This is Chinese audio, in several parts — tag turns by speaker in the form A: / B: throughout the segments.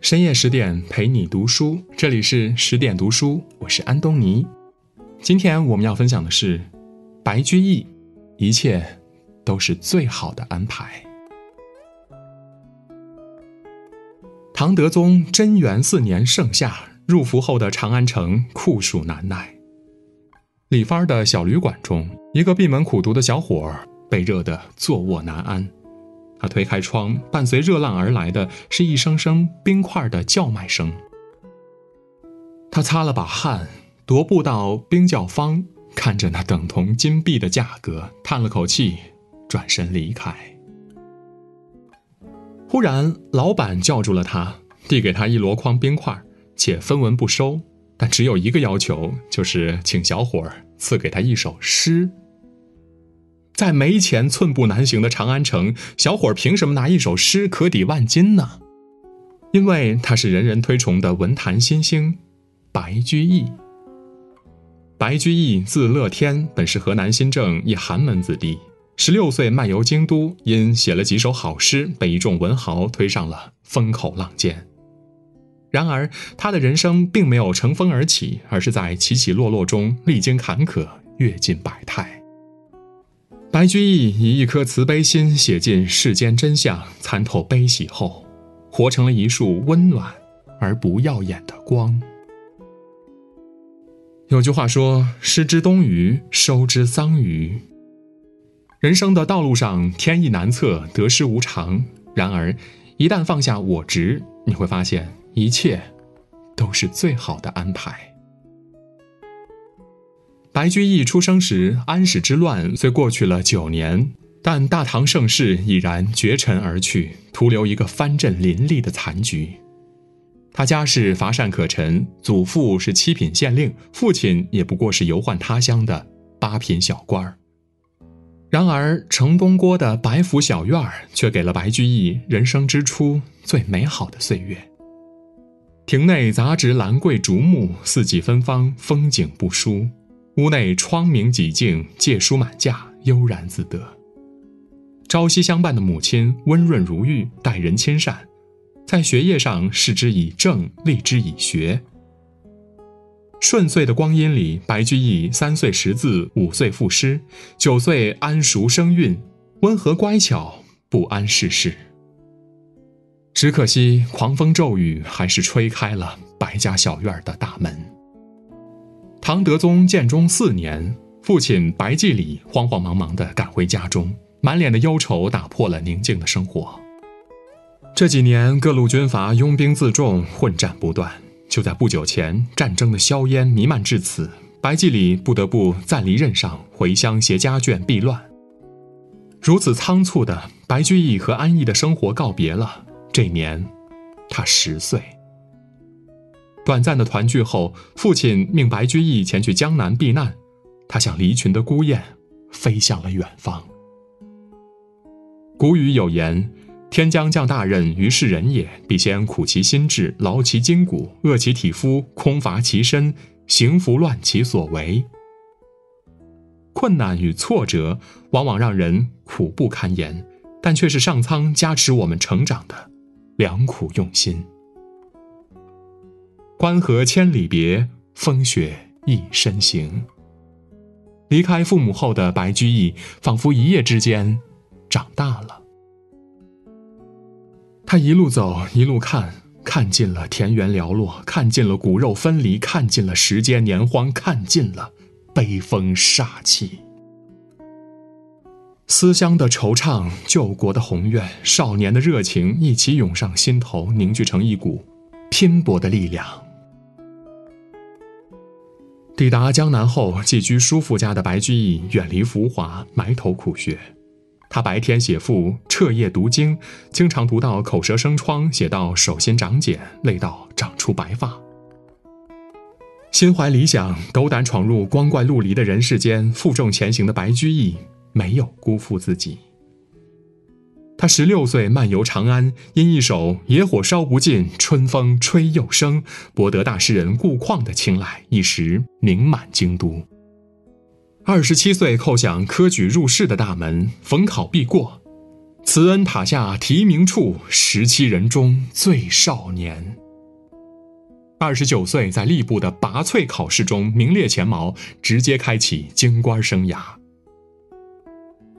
A: 深夜十点陪你读书，这里是十点读书，我是安东尼。今天我们要分享的是白居易，一切都是最好的安排。唐德宗贞元四年盛夏，入伏后的长安城酷暑难耐。李芳的小旅馆中，一个闭门苦读的小伙儿被热得坐卧难安。他推开窗，伴随热浪而来的是一声声冰块的叫卖声。他擦了把汗，踱步到冰窖方，看着那等同金币的价格，叹了口气，转身离开。忽然，老板叫住了他，递给他一箩筐冰块，且分文不收。但只有一个要求，就是请小伙儿赐给他一首诗。在没钱寸步难行的长安城，小伙儿凭什么拿一首诗可抵万金呢？因为他是人人推崇的文坛新星，白居易。白居易字乐天，本是河南新郑一寒门子弟。十六岁漫游京都，因写了几首好诗，被一众文豪推上了风口浪尖。然而，他的人生并没有乘风而起，而是在起起落落中历经坎坷，阅尽百态。白居易以一颗慈悲心写尽世间真相，参透悲喜后，活成了一束温暖而不耀眼的光。有句话说：“失之东隅，收之桑榆。”人生的道路上，天意难测，得失无常。然而，一旦放下我执，你会发现。一切都是最好的安排。白居易出生时，安史之乱虽过去了九年，但大唐盛世已然绝尘而去，徒留一个藩镇林立的残局。他家世乏善可陈，祖父是七品县令，父亲也不过是游宦他乡的八品小官儿。然而，城东郭的白府小院儿却给了白居易人生之初最美好的岁月。庭内杂植兰桂竹木，四季芬芳，风景不输。屋内窗明几净，借书满架，悠然自得。朝夕相伴的母亲温润如玉，待人亲善，在学业上视之以正，立之以学。顺遂的光阴里，白居易三岁识字，五岁赋诗，九岁谙熟声韵，温和乖巧，不谙世事。只可惜，狂风骤雨还是吹开了白家小院的大门。唐德宗建中四年，父亲白季礼慌慌忙忙地赶回家中，满脸的忧愁打破了宁静的生活。这几年，各路军阀拥兵自重，混战不断。就在不久前，战争的硝烟弥漫至此，白季礼不得不暂离任上，回乡携家眷避乱。如此仓促的，白居易和安逸的生活告别了。这年，他十岁。短暂的团聚后，父亲命白居易前去江南避难。他像离群的孤雁，飞向了远方。古语有言：“天将降大任于是人也，必先苦其心志，劳其筋骨，饿其体肤，空乏其身，行拂乱其所为。”困难与挫折往往让人苦不堪言，但却是上苍加持我们成长的。良苦用心，关河千里别，风雪一身行。离开父母后的白居易，仿佛一夜之间长大了。他一路走，一路看，看尽了田园寥落，看尽了骨肉分离，看尽了时间年荒，看尽了悲风煞气。思乡的惆怅，救国的宏愿，少年的热情一起涌上心头，凝聚成一股拼搏的力量。抵达江南后，寄居叔父家的白居易远离浮华，埋头苦学。他白天写赋，彻夜读经，经常读到口舌生疮，写到手心长茧，累到长出白发。心怀理想，斗胆闯入光怪陆离的人世间，负重前行的白居易。没有辜负自己。他十六岁漫游长安，因一首“野火烧不尽，春风吹又生”，博得大诗人顾况的青睐，一时名满京都。二十七岁叩响科举入仕的大门，逢考必过，慈恩塔下题名处，十七人中最少年。二十九岁，在吏部的拔萃考试中名列前茅，直接开启京官生涯。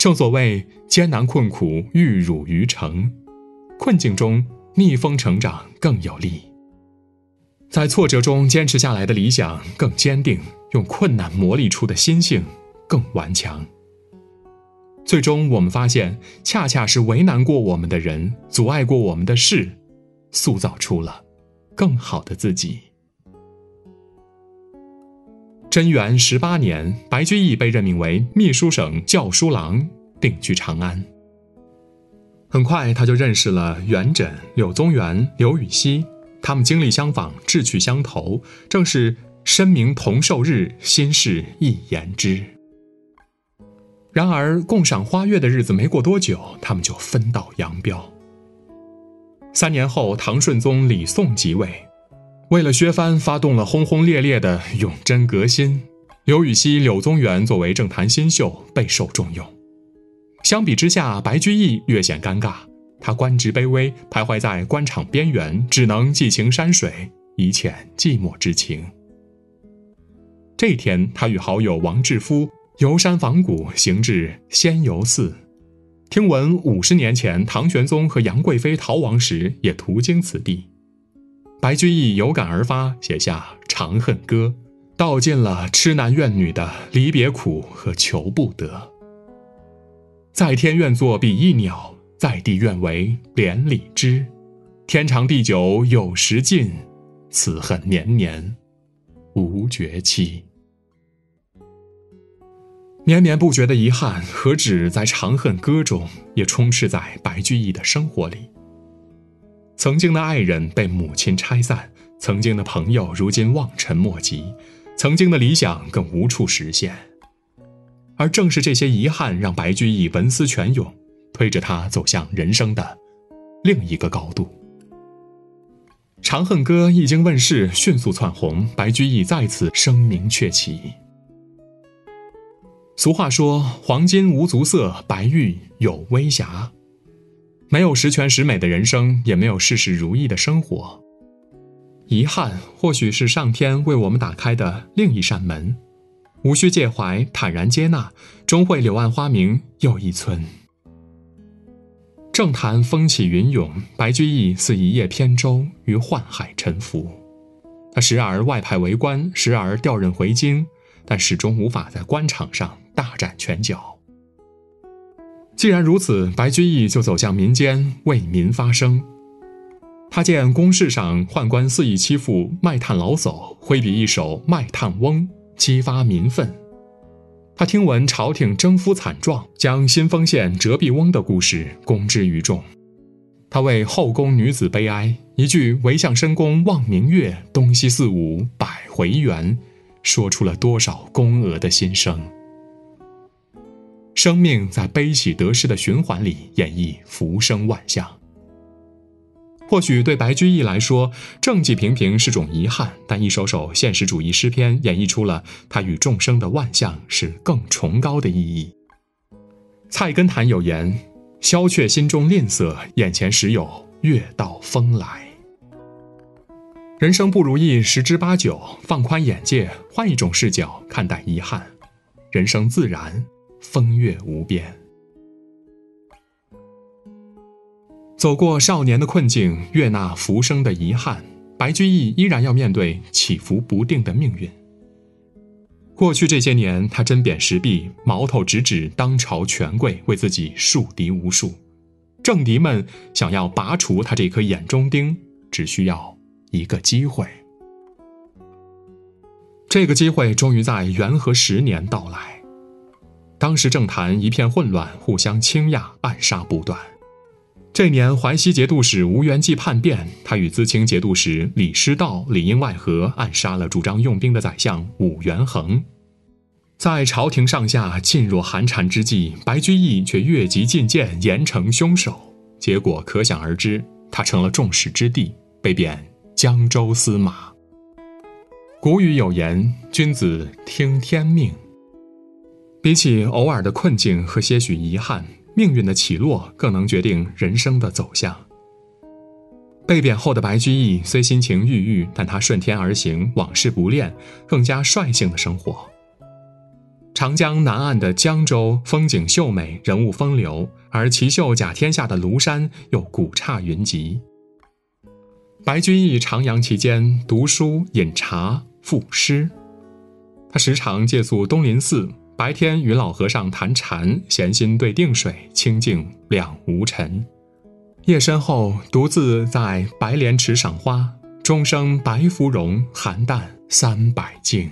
A: 正所谓艰难困苦，玉汝于成，困境中逆风成长更有力。在挫折中坚持下来的理想更坚定，用困难磨砺出的心性更顽强。最终，我们发现，恰恰是为难过我们的人，阻碍过我们的事，塑造出了更好的自己。贞元十八年，白居易被任命为秘书省校书郎，定居长安。很快，他就认识了元稹、柳宗元、刘禹锡。他们经历相仿，志趣相投，正是身名同寿日，心事一言知。然而，共赏花月的日子没过多久，他们就分道扬镳。三年后，唐顺宗李诵即位，为了削藩，发动了轰轰烈烈的永贞革新。刘禹锡、柳宗元作为政坛新秀，备受重用。相比之下，白居易略显尴尬。他官职卑微，徘徊在官场边缘，只能寄情山水，以遣寂寞之情。这天，他与好友王志夫游山访古，行至仙游寺，听闻五十年前唐玄宗和杨贵妃逃亡时也途经此地。白居易有感而发，写下《长恨歌》，道尽了痴男怨女的离别苦和求不得。在天愿作比翼鸟。在地愿为连理枝，天长地久有时尽，此恨绵绵无绝期。绵绵不绝的遗憾，何止在《长恨歌》中，也充斥在白居易的生活里。曾经的爱人被母亲拆散，曾经的朋友如今望尘莫及，曾经的理想更无处实现。而正是这些遗憾，让白居易文思泉涌。推着他走向人生的另一个高度。《长恨歌》一经问世，迅速窜红，白居易再次声名鹊起。俗话说：“黄金无足色，白玉有微瑕。”没有十全十美的人生，也没有事事如意的生活。遗憾或许是上天为我们打开的另一扇门，无需介怀，坦然接纳，终会柳暗花明又一村。政坛风起云涌，白居易似一叶扁舟于宦海沉浮。他时而外派为官，时而调任回京，但始终无法在官场上大展拳脚。既然如此，白居易就走向民间，为民发声。他见公事上宦官肆意欺负卖炭老叟，挥笔一首《卖炭翁》，激发民愤。他听闻朝廷征夫惨状，将新丰县折臂翁的故事公之于众。他为后宫女子悲哀，一句“唯向深宫望明月，东西四五百回圆”，说出了多少宫娥的心声。生命在悲喜得失的循环里演绎浮生万象。或许对白居易来说，政绩平平是种遗憾，但一首首现实主义诗篇演绎出了他与众生的万象是更崇高的意义。菜根谭有言：“消却心中吝啬，眼前时有月到风来。”人生不如意十之八九，放宽眼界，换一种视角看待遗憾，人生自然风月无边。走过少年的困境，悦纳浮生的遗憾，白居易依然要面对起伏不定的命运。过去这些年，他针砭时弊，矛头直指当朝权贵，为自己树敌无数。政敌们想要拔除他这颗眼中钉，只需要一个机会。这个机会终于在元和十年到来。当时政坛一片混乱，互相倾轧，暗杀不断。这年淮西节度使吴元济叛变，他与淄青节度使李师道里应外合，暗杀了主张用兵的宰相武元衡。在朝廷上下噤若寒蝉之际，白居易却越级进谏，严惩凶手。结果可想而知，他成了众矢之的，被贬江州司马。古语有言：“君子听天命。”比起偶尔的困境和些许遗憾。命运的起落更能决定人生的走向。被贬后的白居易虽心情郁郁，但他顺天而行，往事不恋，更加率性的生活。长江南岸的江州风景秀美，人物风流，而奇秀甲天下的庐山又古刹云集。白居易徜徉其间，读书、饮茶、赋诗。他时常借宿东林寺，白天与老和尚谈禅，闲心对定水，清静两无尘。夜深后，独自在白莲池赏花，终生白芙蓉，寒淡三百径。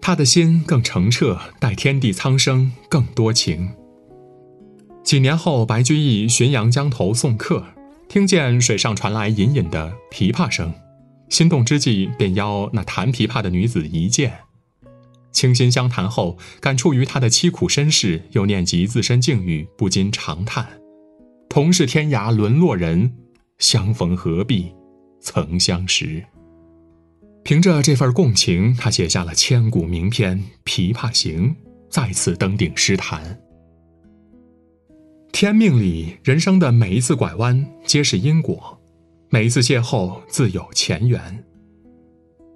A: 他的心更澄澈，待天地苍生更多情。几年后，白居易浔阳江头送客，听见水上传来隐隐的琵琶声，心动之际，便邀那弹琵琶的女子一见。倾心相谈后，感触于他的凄苦身世，又念及自身境遇，不禁长叹：“同是天涯沦落人，相逢何必曾相识。”凭着这份共情，他写下了千古名篇《琵琶行》，再次登顶诗坛。天命里，人生的每一次拐弯皆是因果，每一次邂逅自有前缘。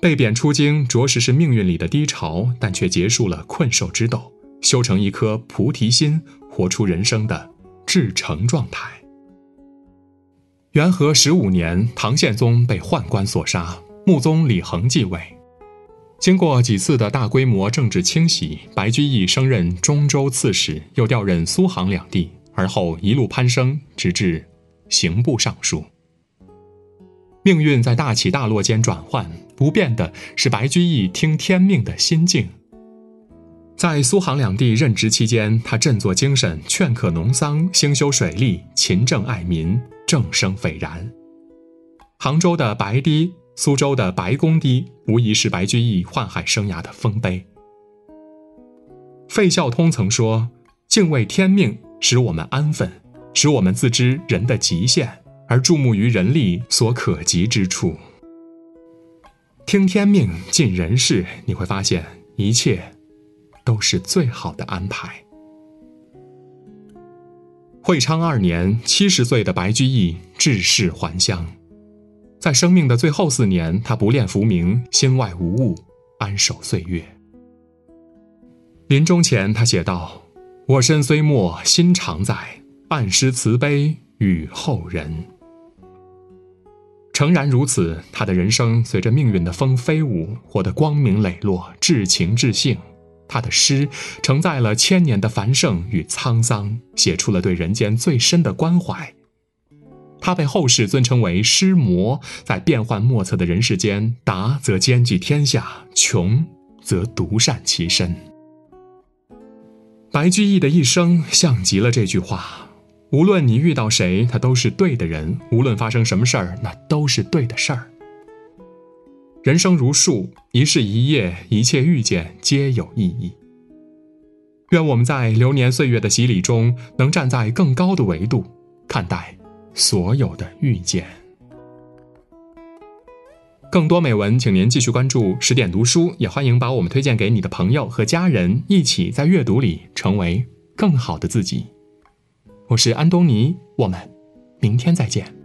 A: 被贬出京，着实是命运里的低潮，但却结束了困兽之斗，修成一颗菩提心，活出人生的至诚状态。元和十五年，唐宪宗被宦官所杀。穆宗李恒继位，经过几次的大规模政治清洗，白居易升任中州刺史，又调任苏杭两地，而后一路攀升，直至刑部尚书。命运在大起大落间转换，不变的是白居易听天命的心境。在苏杭两地任职期间，他振作精神，劝可农桑，兴修水利，勤政爱民，政声斐然。杭州的白堤。苏州的白公堤无疑是白居易宦海生涯的丰碑。费孝通曾说：“敬畏天命，使我们安分，使我们自知人的极限，而注目于人力所可及之处。听天命，尽人事，你会发现一切都是最好的安排。”会昌二年，七十岁的白居易致仕还乡。在生命的最后四年，他不恋浮名，心外无物，安守岁月。临终前，他写道：“我身虽没，心常在，暗施慈悲与后人。”诚然如此，他的人生随着命运的风飞舞，活得光明磊落，至情至性。他的诗承载了千年的繁盛与沧桑，写出了对人间最深的关怀。他被后世尊称为诗魔，在变幻莫测的人世间，达则兼济天下，穷则独善其身。白居易的一生像极了这句话：无论你遇到谁，他都是对的人；无论发生什么事儿，那都是对的事儿。人生如树，一世一夜，一切遇见皆有意义。愿我们在流年岁月的洗礼中，能站在更高的维度看待。所有的遇见。更多美文，请您继续关注十点读书，也欢迎把我们推荐给你的朋友和家人，一起在阅读里成为更好的自己。我是安东尼，我们明天再见。